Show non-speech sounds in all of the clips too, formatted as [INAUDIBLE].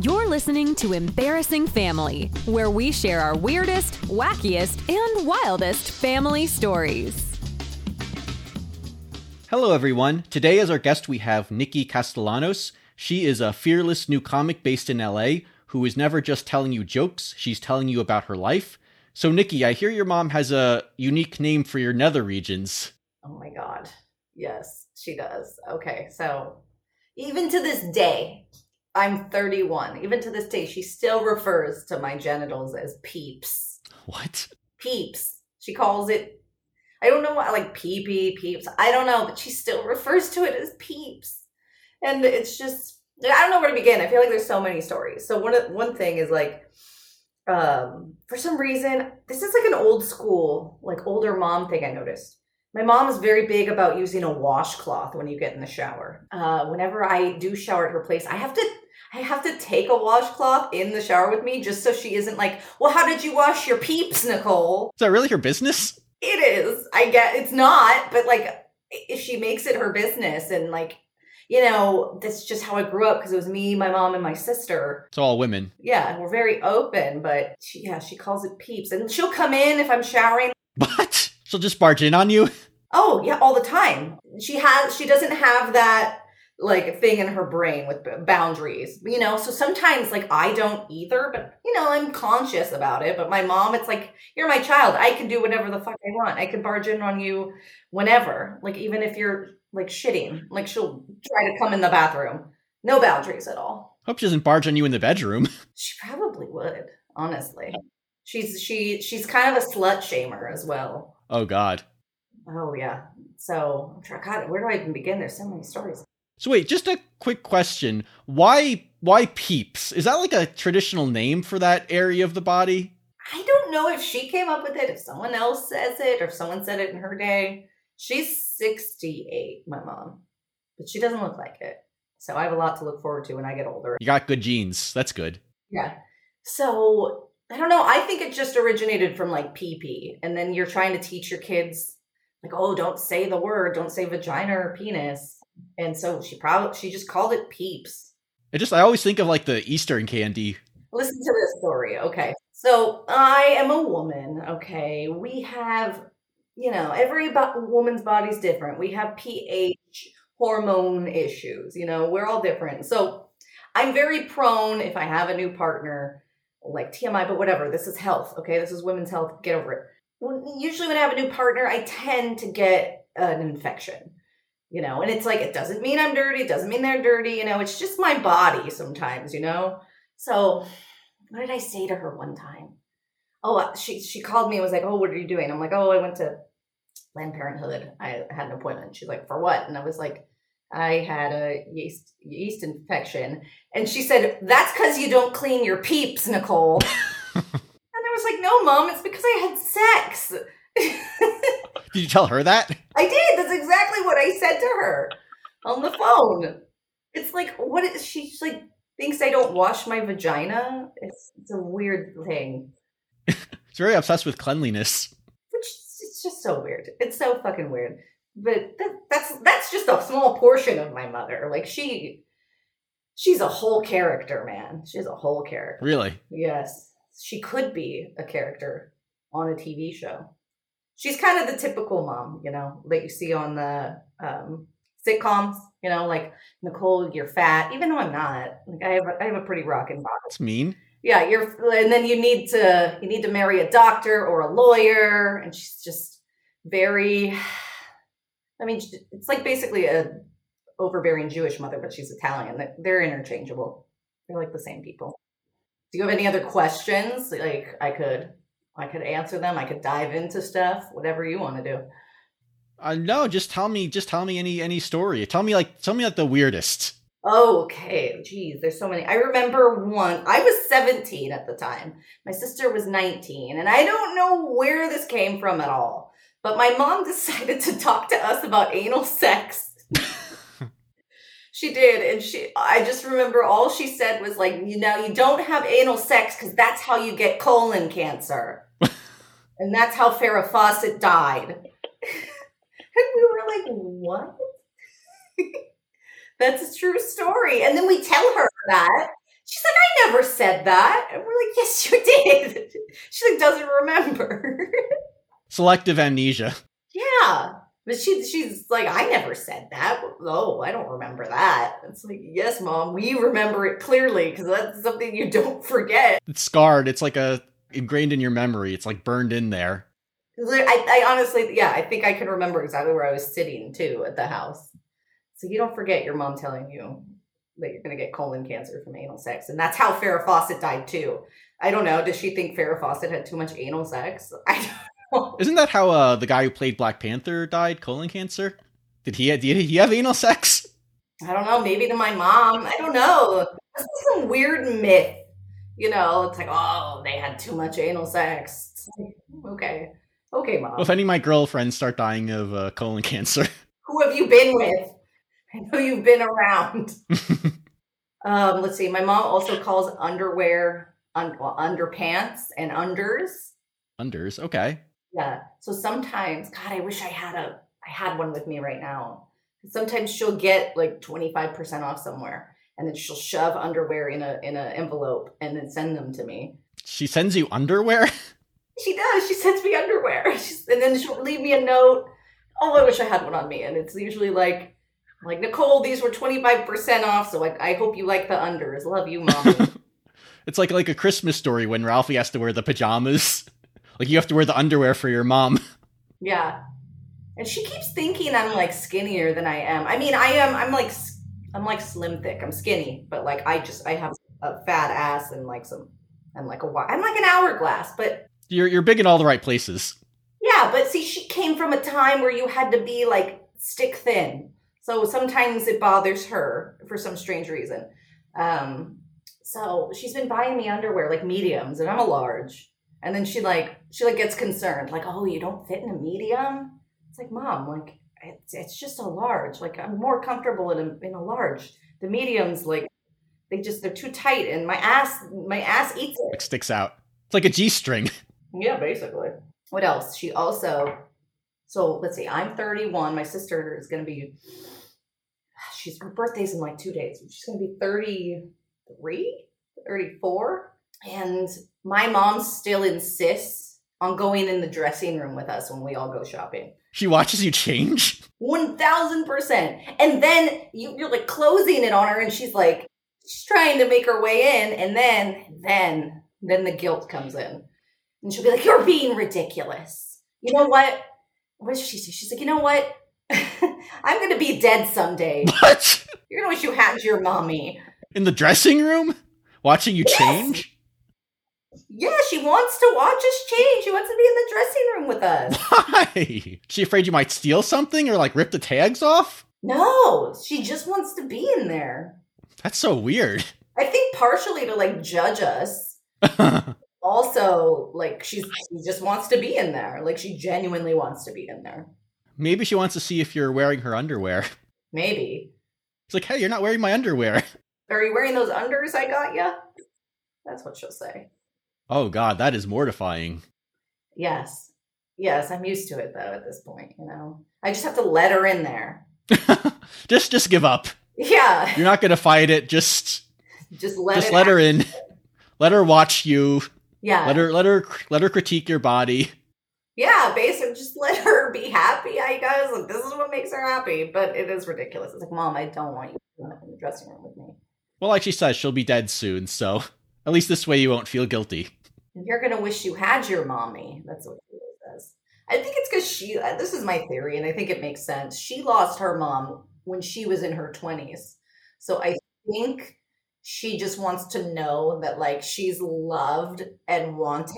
You're listening to Embarrassing Family, where we share our weirdest, wackiest, and wildest family stories. Hello, everyone. Today, as our guest, we have Nikki Castellanos. She is a fearless new comic based in LA who is never just telling you jokes, she's telling you about her life. So, Nikki, I hear your mom has a unique name for your nether regions. Oh my God. Yes, she does. Okay. So, even to this day, I'm 31. Even to this day, she still refers to my genitals as peeps. What? Peeps. She calls it, I don't know what, like pee pee, peeps. I don't know, but she still refers to it as peeps. And it's just, I don't know where to begin. I feel like there's so many stories. So, one, one thing is like, um, for some reason, this is like an old school, like older mom thing I noticed. My mom is very big about using a washcloth when you get in the shower. Uh, whenever I do shower at her place, I have to I have to take a washcloth in the shower with me just so she isn't like, well, how did you wash your peeps, Nicole? Is that really her business? It is. I get it's not, but like if she makes it her business and like you know, that's just how I grew up because it was me, my mom, and my sister. It's all women. Yeah, and we're very open, but she, yeah, she calls it peeps. And she'll come in if I'm showering. What? She'll just barge in on you? [LAUGHS] Oh, yeah, all the time. She has, she doesn't have that like thing in her brain with boundaries, you know? So sometimes like I don't either, but you know, I'm conscious about it. But my mom, it's like, you're my child. I can do whatever the fuck I want. I can barge in on you whenever. Like even if you're like shitting. Like she'll try to come in the bathroom. No boundaries at all. Hope she doesn't barge on you in the bedroom. [LAUGHS] She probably would, honestly. She's she she's kind of a slut shamer as well. Oh God. Oh yeah. So God, where do I even begin? There's so many stories. So wait, just a quick question. Why why peeps? Is that like a traditional name for that area of the body? I don't know if she came up with it, if someone else says it, or if someone said it in her day. She's 68, my mom, but she doesn't look like it. So I have a lot to look forward to when I get older. You got good genes. That's good. Yeah. So I don't know. I think it just originated from like PP. And then you're trying to teach your kids, like, oh, don't say the word, don't say vagina or penis. And so she probably, she just called it peeps. It just, I always think of like the Eastern candy. Listen to this story. Okay. So I am a woman. Okay. We have you know, every bo- woman's body's different. We have pH hormone issues, you know, we're all different. So I'm very prone if I have a new partner, like TMI, but whatever, this is health, okay? This is women's health, get over it. Usually when I have a new partner, I tend to get an infection, you know, and it's like, it doesn't mean I'm dirty, it doesn't mean they're dirty, you know, it's just my body sometimes, you know? So what did I say to her one time? Oh, uh, she she called me and was like, "Oh, what are you doing?" I'm like, "Oh, I went to Planned Parenthood. I had an appointment. She's like, for what? And I was like, I had a yeast yeast infection. And she said, That's because you don't clean your peeps, Nicole. [LAUGHS] and I was like, No, mom, it's because I had sex. [LAUGHS] did you tell her that? I did. That's exactly what I said to her on the phone. It's like, what is she like thinks I don't wash my vagina? It's it's a weird thing. [LAUGHS] it's very obsessed with cleanliness Which it's just so weird. It's so fucking weird. But that, that's that's just a small portion of my mother. Like she she's a whole character, man. She's a whole character. Really? Yes. She could be a character on a TV show. She's kind of the typical mom, you know, that you see on the um, sitcoms. You know, like Nicole, you're fat, even though I'm not. Like I have, a, I have a pretty rocking body. That's mean yeah you're and then you need to you need to marry a doctor or a lawyer and she's just very i mean it's like basically a overbearing jewish mother but she's italian. They're interchangeable. They're like the same people. Do you have any other questions? Like i could i could answer them. I could dive into stuff whatever you want to do. Uh, no just tell me just tell me any any story. Tell me like tell me like the weirdest. Okay, geez, there's so many. I remember one, I was 17 at the time. My sister was 19, and I don't know where this came from at all. But my mom decided to talk to us about anal sex. she did, and she I just remember all she said was like, you know, you don't have anal sex because that's how you get colon cancer. [LAUGHS] and that's how Farrah Fawcett died. [LAUGHS] and we were like, what? [LAUGHS] That's a true story. And then we tell her that. She's like, I never said that. And we're like, yes, you did. She like doesn't remember. Selective amnesia. yeah. But she, she's like, I never said that. Oh, I don't remember that. It's like, yes, mom, we remember it clearly because that's something you don't [LAUGHS] forget. It's scarred. It's like a ingrained in your memory. It's like burned in there. I, I honestly, yeah, I think I can remember exactly where I was sitting too at the house. So you don't forget your mom telling you that you're going to get colon cancer from anal sex. And that's how Farrah Fawcett died too. I don't know. Does she think Farrah Fawcett had too much anal sex? [LAUGHS] I. Isn't that how uh, the guy who played Black Panther died? Colon cancer? Did he did he have anal sex? I don't know. Maybe to my mom. I don't know. This is some weird myth. You know, it's like, oh, they had too much anal sex. Like, okay. Okay, mom. Well, if any of my girlfriends start dying of uh, colon cancer, [LAUGHS] who have you been with? I know you've been around. [LAUGHS] um, let's see. My mom also calls underwear un- well, underpants and unders. Unders, okay. Yeah. So sometimes, God, I wish I had a I had one with me right now. Sometimes she'll get like 25% off somewhere and then she'll shove underwear in a in an envelope and then send them to me. She sends you underwear? [LAUGHS] She does. She sends me underwear. [LAUGHS] She's, and then she'll leave me a note. Oh, I wish I had one on me. And it's usually like like Nicole, these were 25% off, so I, I hope you like the unders. Love you, mom. [LAUGHS] it's like like a Christmas story when Ralphie has to wear the pajamas. Like you have to wear the underwear for your mom. [LAUGHS] Yeah. And she keeps thinking I'm like skinnier than I am. I mean, I am I'm like I'm like slim thick. I'm skinny, but like I just I have a fat ass and like some I'm like a I'm like an hourglass, but you're you're big in all the right places. Yeah, but see she came from a time where you had to be like stick thin. So sometimes it bothers her for some strange reason. Um so she's been buying me underwear like mediums and I'm a large. And then she like she like gets concerned, like, oh, you don't fit in a medium? It's like, mom, like it's it's just a large. Like I'm more comfortable in a in a large. The mediums, like they just they're too tight, and my ass my ass eats it. Like sticks out. It's like a G string. [LAUGHS] Yeah, basically. What else? She also so let's see, I'm 31. My sister is gonna be she's her birthday's in like two days. She's gonna be 33, 34. And my mom still insists on going in the dressing room with us when we all go shopping. She watches you change? 1000%. And then you, you're like closing it on her, and she's like, she's trying to make her way in. And then, then, then the guilt comes in. And she'll be like, You're being ridiculous. You know what? What does she say? She's like, You know what? [LAUGHS] I'm going to be dead someday. [LAUGHS] What? You're going to wish you had your mommy. In the dressing room? Watching you yes. change? Yeah, she wants to watch us change. She wants to be in the dressing room with us. [LAUGHS] Why? She afraid you might steal something or like rip the tags off? No, she just wants to be in there. That's so weird. I think partially to like judge us. [LAUGHS] also, like she's she just wants to be in there. Like she genuinely wants to be in there. Maybe she wants to see if you're wearing her underwear. Maybe. It's like, hey, you're not wearing my underwear. Are you wearing those unders I got you? That's what she'll say. Oh god, that is mortifying. Yes. Yes, I'm used to it though at this point, you know. I just have to let her in there. [LAUGHS] just just give up. Yeah. You're not going to fight it. Just [LAUGHS] just let just let her in. Let her watch you. Yeah. Let her let her let her critique your body. Yeah, basically just let her be happy, I guess. Like, this is what makes her happy, but it is ridiculous. It's like, "Mom, I don't want you in the dressing room with me." Well, like she says, she'll be dead soon, so at least this way you won't feel guilty. You're gonna wish you had your mommy. That's what she says. I think it's because she. Uh, this is my theory, and I think it makes sense. She lost her mom when she was in her twenties, so I think she just wants to know that like she's loved and wanted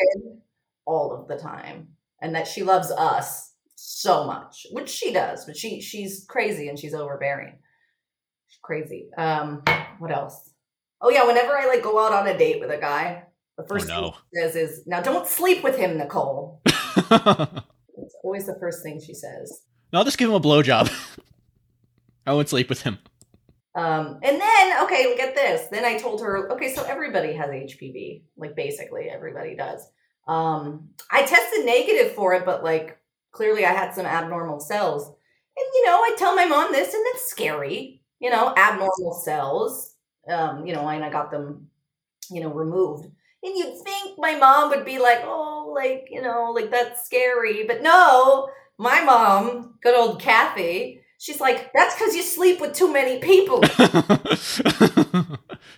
all of the time, and that she loves us so much, which she does. But she she's crazy and she's overbearing. She's crazy. Um, what else? Oh yeah, whenever I like go out on a date with a guy, the first oh, no. thing she says is, "Now don't sleep with him, Nicole." [LAUGHS] it's always the first thing she says. No, I'll just give him a blowjob. [LAUGHS] I won't sleep with him. Um, and then, okay, get this. Then I told her, okay, so everybody has HPV. Like basically everybody does. Um, I tested negative for it, but like clearly I had some abnormal cells. And you know, I tell my mom this, and that's scary. You know, abnormal cells. Um, you know, and I got them you know, removed. And you'd think my mom would be like, oh, like, you know, like that's scary. But no, my mom, good old Kathy, she's like, that's because you sleep with too many people. [LAUGHS] it's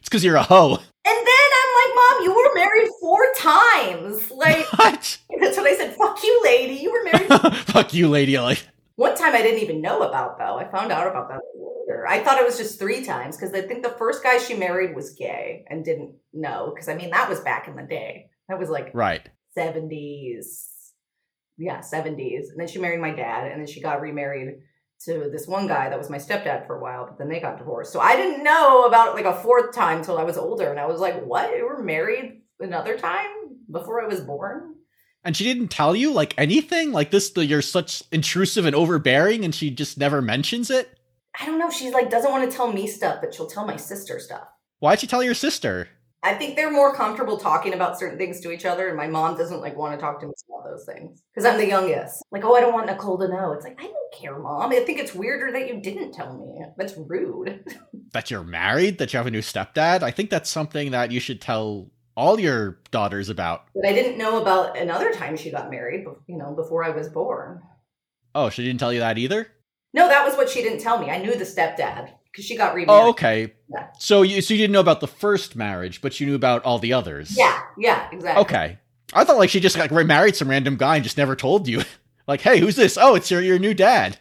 because you're a hoe. And then I'm like, Mom, you were married four times. Like, [LAUGHS] What? [LAUGHS] that's what I said. Fuck you, lady. You were married. Fuck you, lady. Like, One time I didn't even know about, though. I found out about that later. I thought it was just three times because I think the first guy she married was gay and didn't know. Because, I mean, that was back in the day. That was like right. 70s. Yeah, 70s. And then she married my dad, and then she got remarried to this one guy that was my stepdad for a while, but then they got divorced. So I didn't know about it like a fourth time till I was older. And I was like, what? You were married another time before I was born? And she didn't tell you like anything like this. The, you're such intrusive and overbearing, and she just never mentions it. I don't know. She like doesn't want to tell me stuff, but she'll tell my sister stuff. Why'd she tell your sister? I think they're more comfortable talking about certain things to each other, and my mom doesn't like want to talk to me about those things because I'm the youngest. Like, oh, I don't want Nicole to know. It's like I don't care, mom. I think it's weirder that you didn't tell me. That's rude. [LAUGHS] That you're married? That you have a new stepdad? I think that's something that you should tell all your daughters about. But I didn't know about another time she got married. You know, before I was born. Oh, she didn't tell you that either? No, that was what she didn't tell me. I knew the stepdad because she got remarried. Oh, okay. Yeah. So you so you didn't know about the first marriage, but you knew about all the others. Yeah, yeah, exactly. Okay. I thought like she just like remarried some random guy and just never told you. [LAUGHS] like, hey, who's this? Oh, it's your your new dad.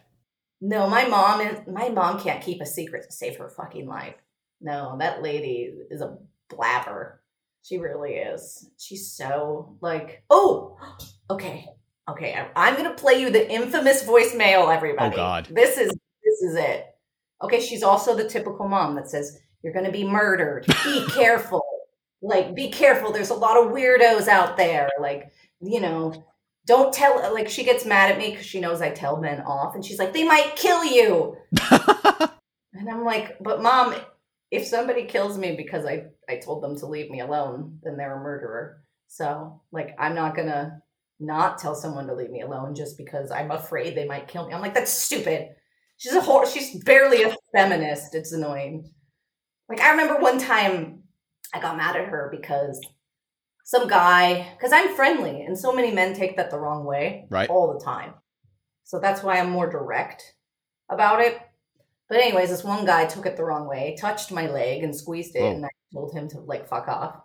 No, my mom is my mom can't keep a secret to save her fucking life. No, that lady is a blabber. She really is. She's so like, oh, okay, okay. I'm gonna play you the infamous voicemail, everybody. Oh, God. this is this is it. Okay, she's also the typical mom that says you're gonna be murdered. Be [LAUGHS] careful. Like, be careful. There's a lot of weirdos out there. Like, you know, don't tell. Like, she gets mad at me because she knows I tell men off, and she's like, they might kill you. [LAUGHS] And I'm like, but mom, if somebody kills me because I, I told them to leave me alone, then they're a murderer. So, like, I'm not gonna not tell someone to leave me alone just because I'm afraid they might kill me. I'm like, that's stupid. She's a whore. She's barely a feminist. It's annoying. Like, I remember one time I got mad at her because some guy, because I'm friendly, and so many men take that the wrong way Right. all the time. So that's why I'm more direct about it. But anyways, this one guy took it the wrong way, touched my leg and squeezed it, Whoa. and I told him to like fuck off.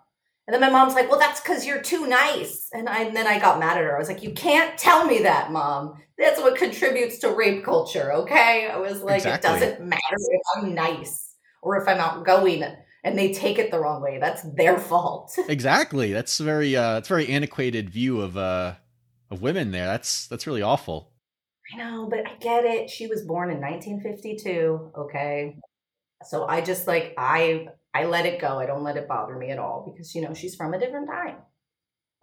And then my mom's like, "Well, that's because you're too nice." And, I, and then I got mad at her. I was like, "You can't tell me that, mom. That's what contributes to rape culture." Okay? I was like, Exactly. "It doesn't matter if I'm nice or if I'm outgoing." And they take it the wrong way. That's their fault. [LAUGHS] exactly. That's very uh that's very antiquated view of uh of women there. That's that's really awful. I know, but I get it. She was born in 1952. Okay. So I just like I I let it go. I don't let it bother me at all because you know she's from a different time.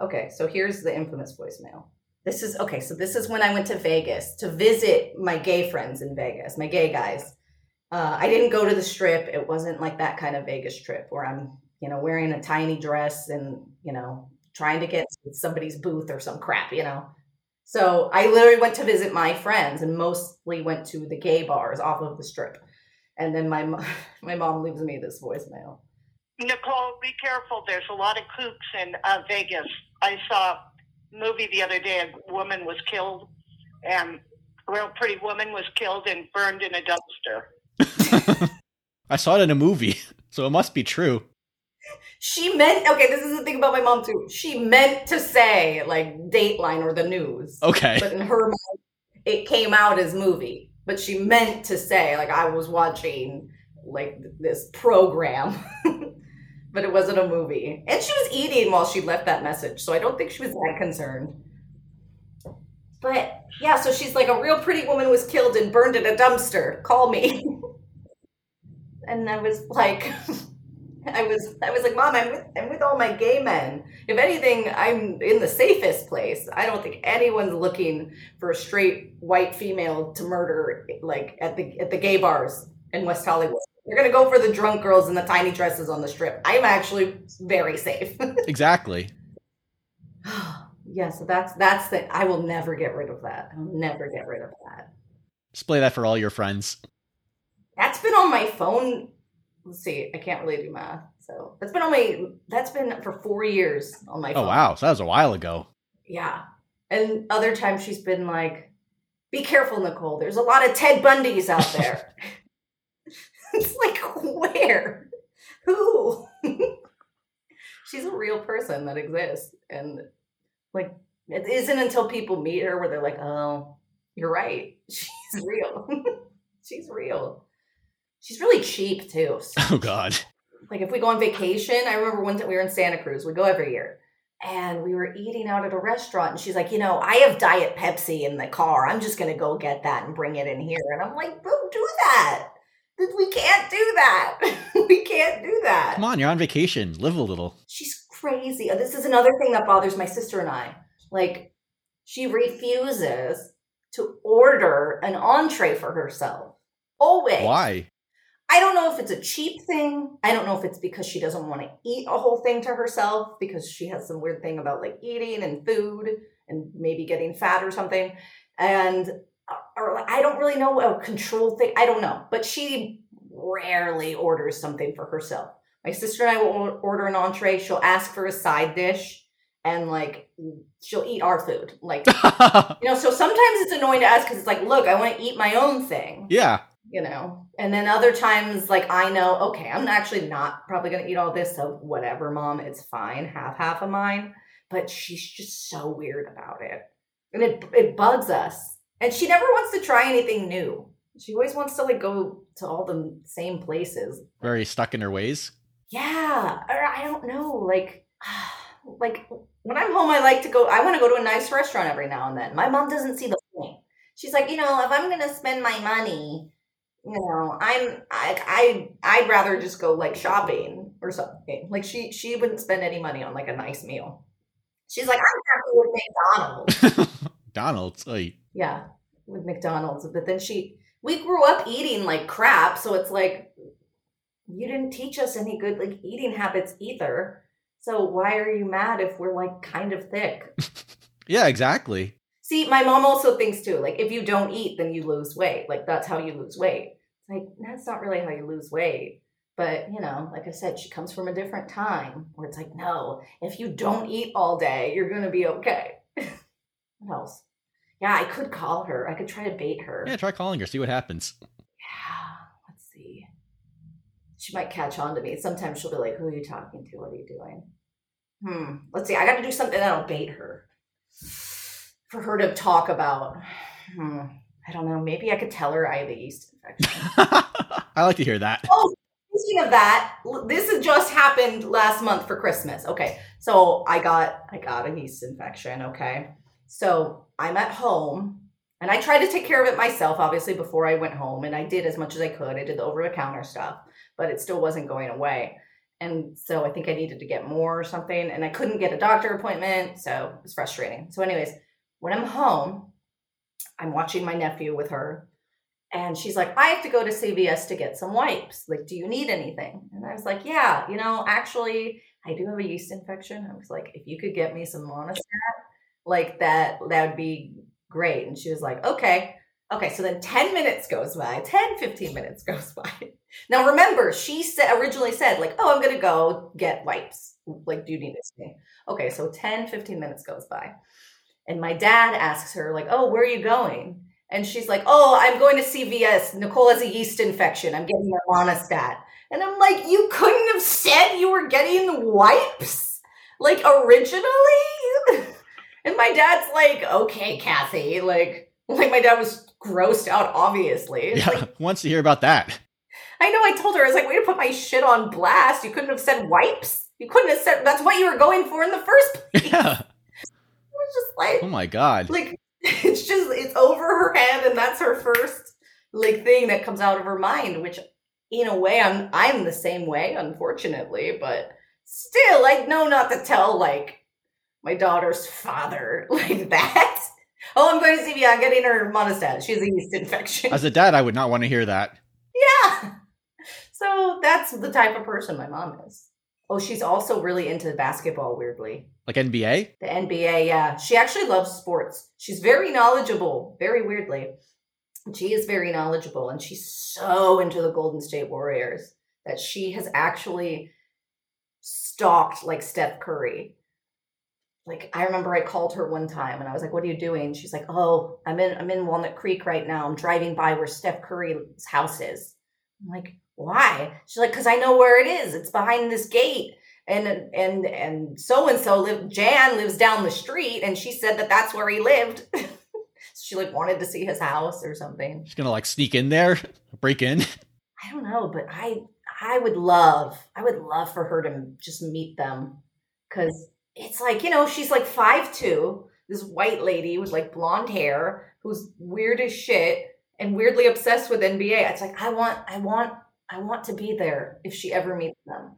Okay, so here's the infamous voicemail. This is okay, so this is when I went to Vegas to visit my gay friends in Vegas, my gay guys. Uh, I didn't go to the strip. It wasn't like that kind of Vegas trip where I'm, you know, wearing a tiny dress and, you know, trying to get somebody's booth or some crap, you know. So I literally went to visit my friends and mostly went to the gay bars off of the strip. And then my [LAUGHS] my mom leaves me this voicemail. Nicole, be careful. There's a lot of kooks in uh, Vegas. I saw a movie the other day. A woman was killed, and a real pretty woman was killed and burned in a dumpster. [LAUGHS] I saw it in a movie, [LAUGHS] so it must be true. She meant okay. This is the thing about my mom too. She meant to say like Dateline or the news, Okay. but in her mind, it came out as movie. But she meant to say like I was watching like this program, [LAUGHS] but it wasn't a movie. And she was eating while she left that message, so I don't think she was that concerned. But yeah, so she's like a real pretty woman was killed and burned in a dumpster. Call me. [LAUGHS] and I was like. [LAUGHS] I was I was like, Mom, I'm with I'm with all my gay men. If anything, I'm in the safest place. I don't think anyone's looking for a straight white female to murder like at the at the gay bars in West Hollywood. They're gonna go for the drunk girls in the tiny dresses on the strip. I'm actually very safe. [LAUGHS] Exactly. [SIGHS] yeah, so that's that's the I will never get rid of that. I'll never get rid of that. Display that for all your friends. That's been on my phone. Let's see, I can't really do math. So that's been on my that's been for four years on my Oh wow, so that was a while ago. Yeah. And other times she's been like, be careful, Nicole. There's a lot of Ted Bundys out [LAUGHS] there. [LAUGHS] it's like, where? [LAUGHS] Who? she's a real person that exists. And like, it isn't until people meet her where they're like, oh, you're right. She's real. she's real. She's really cheap too. [LAUGHS] Oh god. Like if we go on vacation, I remember one time we were in Santa Cruz. We go every year. And we were eating out at a restaurant and she's like, "You know, I have diet Pepsi in the car. I'm just going to go get that and bring it in here." And I'm like, "Don't do that. We can't do that. [LAUGHS] we can't do that." Come on, you're on vacation. Live a little. She's crazy. This is another thing that bothers my sister and I. Like she refuses to order an entree for herself. Always. Why? I don't know if it's a cheap thing. I don't know if it's because she doesn't want to eat a whole thing to herself because she has some weird thing about like eating and food and maybe getting fat or something. And uh, or like, I don't really know a control thing. I don't know, but she rarely orders something for herself. My sister and I will order an entree. She'll ask for a side dish, and like she'll eat our food. Like [LAUGHS] you know, so sometimes it's annoying to ask because it's like, look, I want to eat my own thing yeah. You know. And then other times like i know okay i'm actually not probably going to eat all this so whatever mom it's fine half half of mine. But she's just so weird about it. And it it bugs us. And she never wants to try anything new. She always wants to like go to all the same places. Very stuck in her ways. yeah. Or i don't know like [SIGHS] like when i'm home i like to go i want to go to a nice restaurant every now and then. My mom doesn't see the point. She's like you know if i'm gonna spend my money you know i'm i, I i'd rather just go like shopping or something like she she wouldn't spend any money on like a nice meal she's like i'm happy with mcdonald's [LAUGHS] Donald's. Oy. yeah with mcdonald's but then she we grew up eating like crap so it's like you didn't teach us any good like eating habits either so why are you mad if we're like kind of thick [LAUGHS] Yeah, exactly. See my mom also thinks too like if you don't eat then you lose weight like that's how you lose weight like that's not really how you lose weight but you know like i said she comes from a different time where it's like no if you don't eat all day you're gonna be okay [LAUGHS] what else yeah i could call her i could try to bait her Yeah, try calling her, see what happens. yeah, let's see. She might catch on to me. Sometimes she'll be like, Who are you talking to? What are you doing? Hmm. Let's see. I got to do something that'll bait her. For her to talk about. Hmm. I don't know. Maybe I could tell her I have a yeast infection. [LAUGHS] I like to hear that. oh, speaking of that, this has just happened last month for Christmas. Okay. So I got I got a yeast infection. Okay. So I'm at home and I tried to take care of it myself, obviously, before I went home. And I did as much as I could. I did the over the counter stuff, but it still wasn't going away. And so I think I needed to get more or something. And I couldn't get a doctor appointment. So it was frustrating. So, anyways, when I'm home, I'm watching my nephew with her. And she's like, I have to go to CVS to get some wipes. Like, do you need anything? And I was like, Yeah, you know, actually, I do have a yeast infection. I was like, if you could get me some Monistat, like that, that would be great. And she was like, okay. Okay, so then 10 minutes goes by, 10, 15 minutes [LAUGHS] goes by. Now remember, she said originally said, like, oh, I'm gonna go get wipes. Like, do you need this thing? Okay, so 10, 15 minutes goes by. And my dad asks her, like, oh, where are you going? And she's like, oh, I'm going to CVS. Nicole has a yeast infection. I'm getting her Monistat. And I'm like, you couldn't have said you were getting wipes? Like originally? [LAUGHS] and my dad's like, okay, Kathy. Like, like my dad was grossed out, obviously. It's Yeah, like, [LAUGHS] wants to hear about that. I know I told her, I was like, way to put my shit on blast. You couldn't have said wipes. You couldn't have said that's what you were going for in the first [LAUGHS] place. Yeah. Just like, Oh my god. like [LAUGHS] it's just it's over her head and that's her first like thing that comes out of her mind which in a way i'm i'm the same way unfortunately but still i know not to tell like my daughter's father [LAUGHS] like that oh i'm going to CVS. i'm getting her Monistat she has a yeast infection As a dad, I would not want to hear that. yeah so that's the type of person my mom is oh she's also really into basketball weirdly Like NBA? the NBA, yeah. She actually loves sports. She's very knowledgeable, very weirdly. She is very knowledgeable and she's so into the Golden State Warriors that she has actually stalked like Steph Curry. Like I remember I called her one time and I was like, "What are you doing?" She's like, "Oh, I'm in I'm in Walnut Creek right now. I'm driving by where Steph Curry's house is." I'm like, "Why?" She's like, "Cuz I know where it is. It's behind this gate." And and and so and so live Jan lives down the street and she said that that's where he lived. [LAUGHS] she like wanted to see his house or something. She's gonna like sneak in there, break in. I don't know, but I I would love I would love for her to just meet them because it's like you know she's like five two, this white lady with like blonde hair who's weird as shit and weirdly obsessed with NBA. It's like I want I want I want to be there if she ever meets them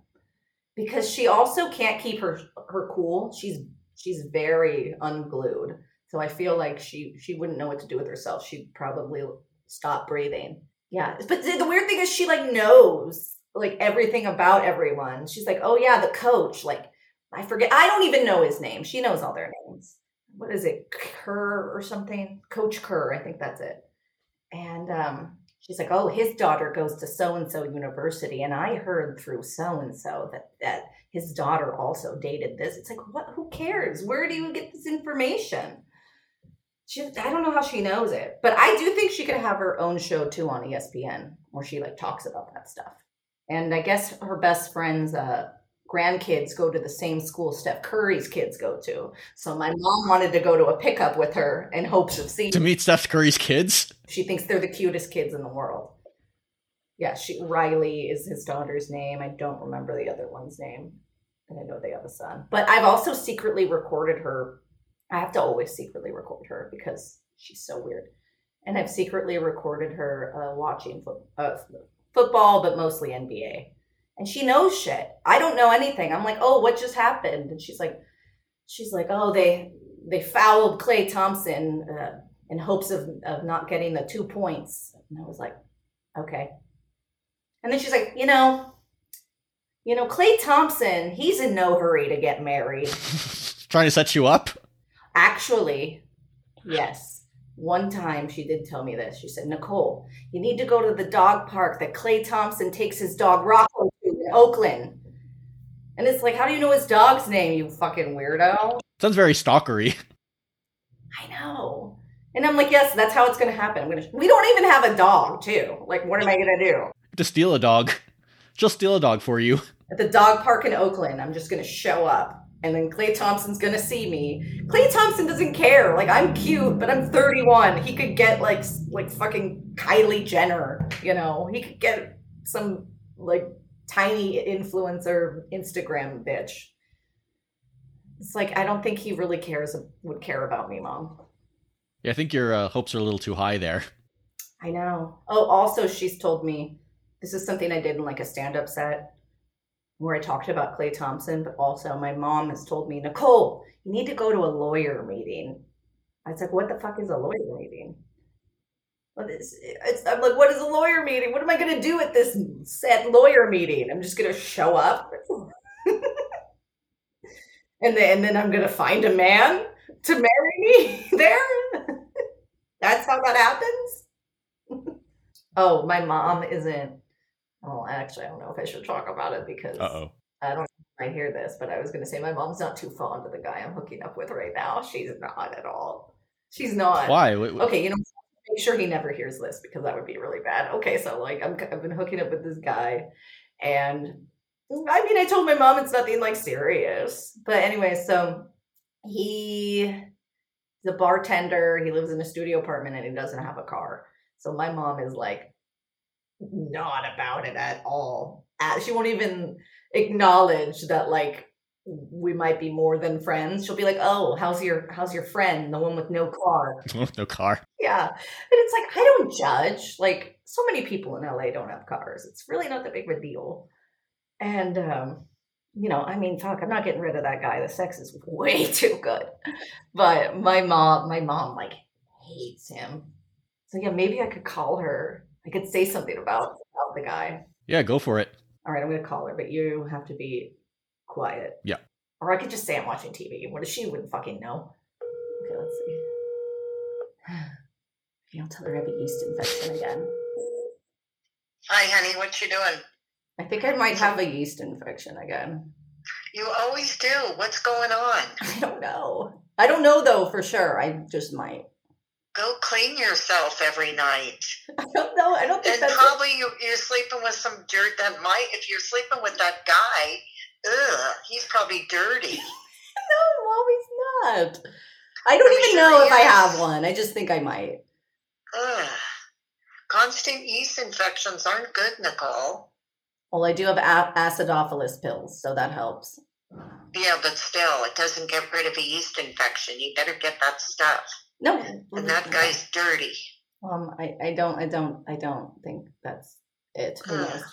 because she also can't keep her her cool. She's she's very unglued. So I feel like she she wouldn't know what to do with herself. She'd probably stop breathing. Yeah, but the, weird thing is she like knows like everything about everyone. She's like, "Oh yeah, the coach." Like I forget. I don't even know his name. She knows all their names. What is it? Kerr or something? Coach Kerr, I think that's it. And um she's like, "Oh, his daughter goes to so and so university, and I heard through so and so that that his daughter also dated this." It's like, what? Who cares? Where do you get this information? She, I don't know how she knows it, but I do think she could have her own show too on ESPN, where she like talks about that stuff. And I guess her best friends, uh, grandkids go to the same school Steph Curry's kids go to. So my mom wanted to go to a pickup with her in hopes of seeing to meet Steph Curry's kids. She thinks they're the cutest kids in the world. Yeah, she Riley is his daughter's name. I don't remember the other one's name. And I know they have a son. But I've also secretly recorded her I have to always secretly record her because she's so weird. And I've secretly recorded her uh, watching fo- uh, football, but mostly NBA. And she knows shit. I don't know anything. I'm like, oh, what just happened? And she's like, she's like, oh, they they fouled Klay Thompson uh, in hopes of of not getting the two points. And I was like, okay. And then she's like, you know, you know, Klay Thompson, he's in no hurry to get married. [LAUGHS] Trying to set you up. Actually, yes. One time she did tell me this. She said, Nicole, you need to go to the dog park that Klay Thompson takes his dog Rocco Oakland. And it's like, how do you know his dog's name, you fucking weirdo? Sounds very stalkery. [LAUGHS] I know. And I'm like, yes, that's how it's gonna happen. I'm gonna we don't even have a dog, too. Like, what am I gonna do? To steal a dog. She'll steal a dog for you. At the dog park in Oakland, I'm just gonna show up and then Klay Thompson's gonna see me. Klay Thompson doesn't care. Like I'm cute, but I'm 31. He could get like like fucking Kylie Jenner. You know, he could get some like tiny influencer Instagram bitch. It's like I don't think he really cares would care about me, mom. Yeah, I think your uh, hopes are a little too high there. I know. Oh, also, she's told me this is something I did in like a stand-up set where I talked about Klay Thompson, but also my mom has told me, Nicole, you need to go to a lawyer meeting. I was like, what the fuck is a lawyer meeting? What is, it's, I'm like, what is a lawyer meeting? What am I going to do at this set lawyer meeting? I'm just going to show up. [LAUGHS] and, then, and then I'm going to find a man to marry me [LAUGHS] there. That's how that happens. [LAUGHS] oh, my mom isn't well, actually, I don't know if I should talk about it because Uh-oh. I don't I hear this, but I was going to say my mom's not too fond of the guy I'm hooking up with right now. She's not at all. She's not. Why? Okay, you know, make sure he never hears this because that would be really bad. Okay, so like I'm, I've been hooking up with this guy, and I mean, I told my mom it's nothing like serious, but anyway, so he the bartender. He lives in a studio apartment and he doesn't have a car. So my mom is like, not about it at all. She won't even acknowledge that like we might be more than friends. She'll be like, "Oh, how's your how's your friend, the one with no car?" [LAUGHS] no car. Yeah, and it's like I don't judge. Like so many people in LA don't have cars. It's really not that big of a deal. And um, you know, I mean, fuck, I'm not getting rid of that guy. The sex is way [LAUGHS] too good. But my mom, my mom, like hates him. So yeah, maybe I could call her I could say something about, about the guy. Yeah, go for it. All right, I'm going to call her, but you have to be quiet. Yeah. Or I could just say I'm watching TV. What if she wouldn't fucking know? Okay, let's see. [SIGHS] You don't tell her I have a yeast infection again. Hi, honey. What you doing? I think I might have a yeast infection again. You always do. What's going on? [LAUGHS] I don't know. I don't know though for sure. I just might. Go clean yourself every night. [LAUGHS] I don't know. I don't think And that's. probably you, you're sleeping with some dirt that might, if you're sleeping with that guy, ugh, he's probably dirty. [LAUGHS] No, mom, he's not. I don't I'm even sure know if I have one. I just think I might. Ugh. Constant yeast infections aren't good, Nicole. Well, I do have a- acidophilus pills, so that helps. Yeah, but still, it doesn't get rid of a yeast infection. You better get that stuff. No, And that guy's dirty. Um, I, I don't, I don't, I don't think that's it. Who knows?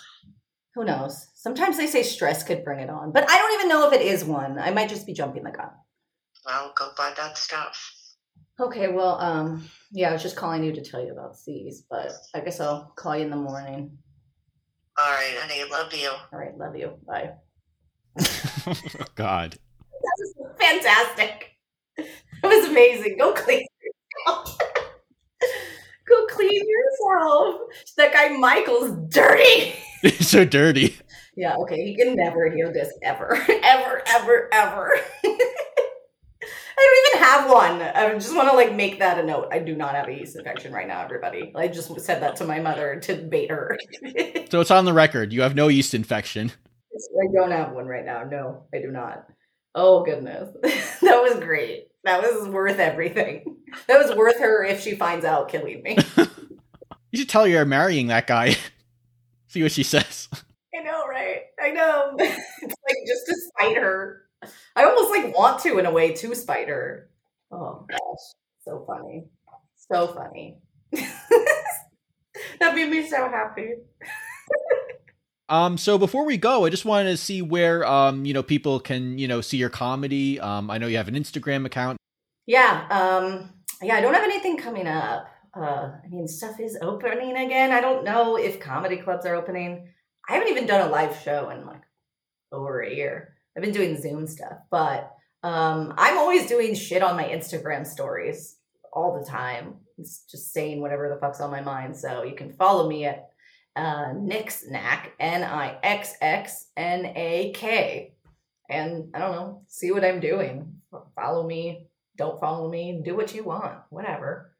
Who knows? Sometimes they say stress could bring it on, but I don't even know if it is one. I might just be jumping the gun. Well, go buy that stuff. Okay, well, um, yeah, I was just calling you to tell you about C's, but I guess I'll call you in the morning. All right, honey, love you. All right, love you. Bye. [LAUGHS] God. That was fantastic. [LAUGHS] It was amazing. Go clean yourself. Go clean yourself. That guy Michael's dirty. [LAUGHS] It's so dirty. Yeah, okay. He can never hear this ever. [LAUGHS] ever, ever, ever. [LAUGHS] I don't even have one. I just want to like make that a note. I do not have a yeast infection right now, everybody. I just said that to my mother to bait her. So it's on the record. You have no yeast infection. I don't have one right now. No, I do not. Oh goodness. [LAUGHS] that was great. That was worth everything. That was worth her if she finds out killing me. [LAUGHS] You should tell her you're marrying that guy. [LAUGHS] See what she says. I know, right? I know. it's like just to spite her. I almost like want to in a way to spite her. Oh gosh, so funny, so funny. that made me so happy. Um, so before we go, I just wanted to see where um, you know, people can, you know, see your comedy. Um, I know you have an Instagram account. Yeah, um, yeah. I don't have anything coming up. Uh, I mean, stuff is opening again. I don't know if comedy clubs are opening. I haven't even done a live show in like over a year. I've been doing Zoom stuff, but um, I'm always doing shit on my Instagram stories all the time. It's just saying whatever the fuck's on my mind. So you can follow me at uh, Nixnack, N I X X N A K. And I don't know, see what I'm doing. Follow me, don't follow me, do what you want, whatever.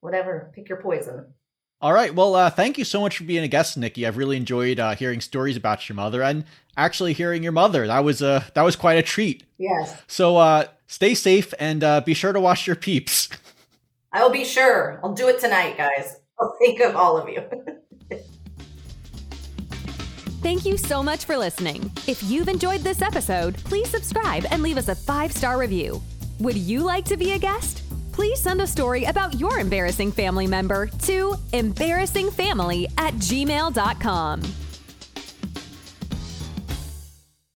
Whatever, pick your poison. All right. Well, uh, thank you so much for being a guest, Nikki. I've really enjoyed uh, hearing stories about your mother and actually hearing your mother. That was uh, that was quite a treat. Yes, So uh, stay safe and uh, be sure to wash your peeps. [LAUGHS] I will be sure. I'll do it tonight, guys. I'll think of all of you. [LAUGHS] Thank you so much for listening. If you've enjoyed this episode, please subscribe and leave us a five star review. Would you like to be a guest? Please send a story about your embarrassing family member to embarrassingfamily at gmail.com.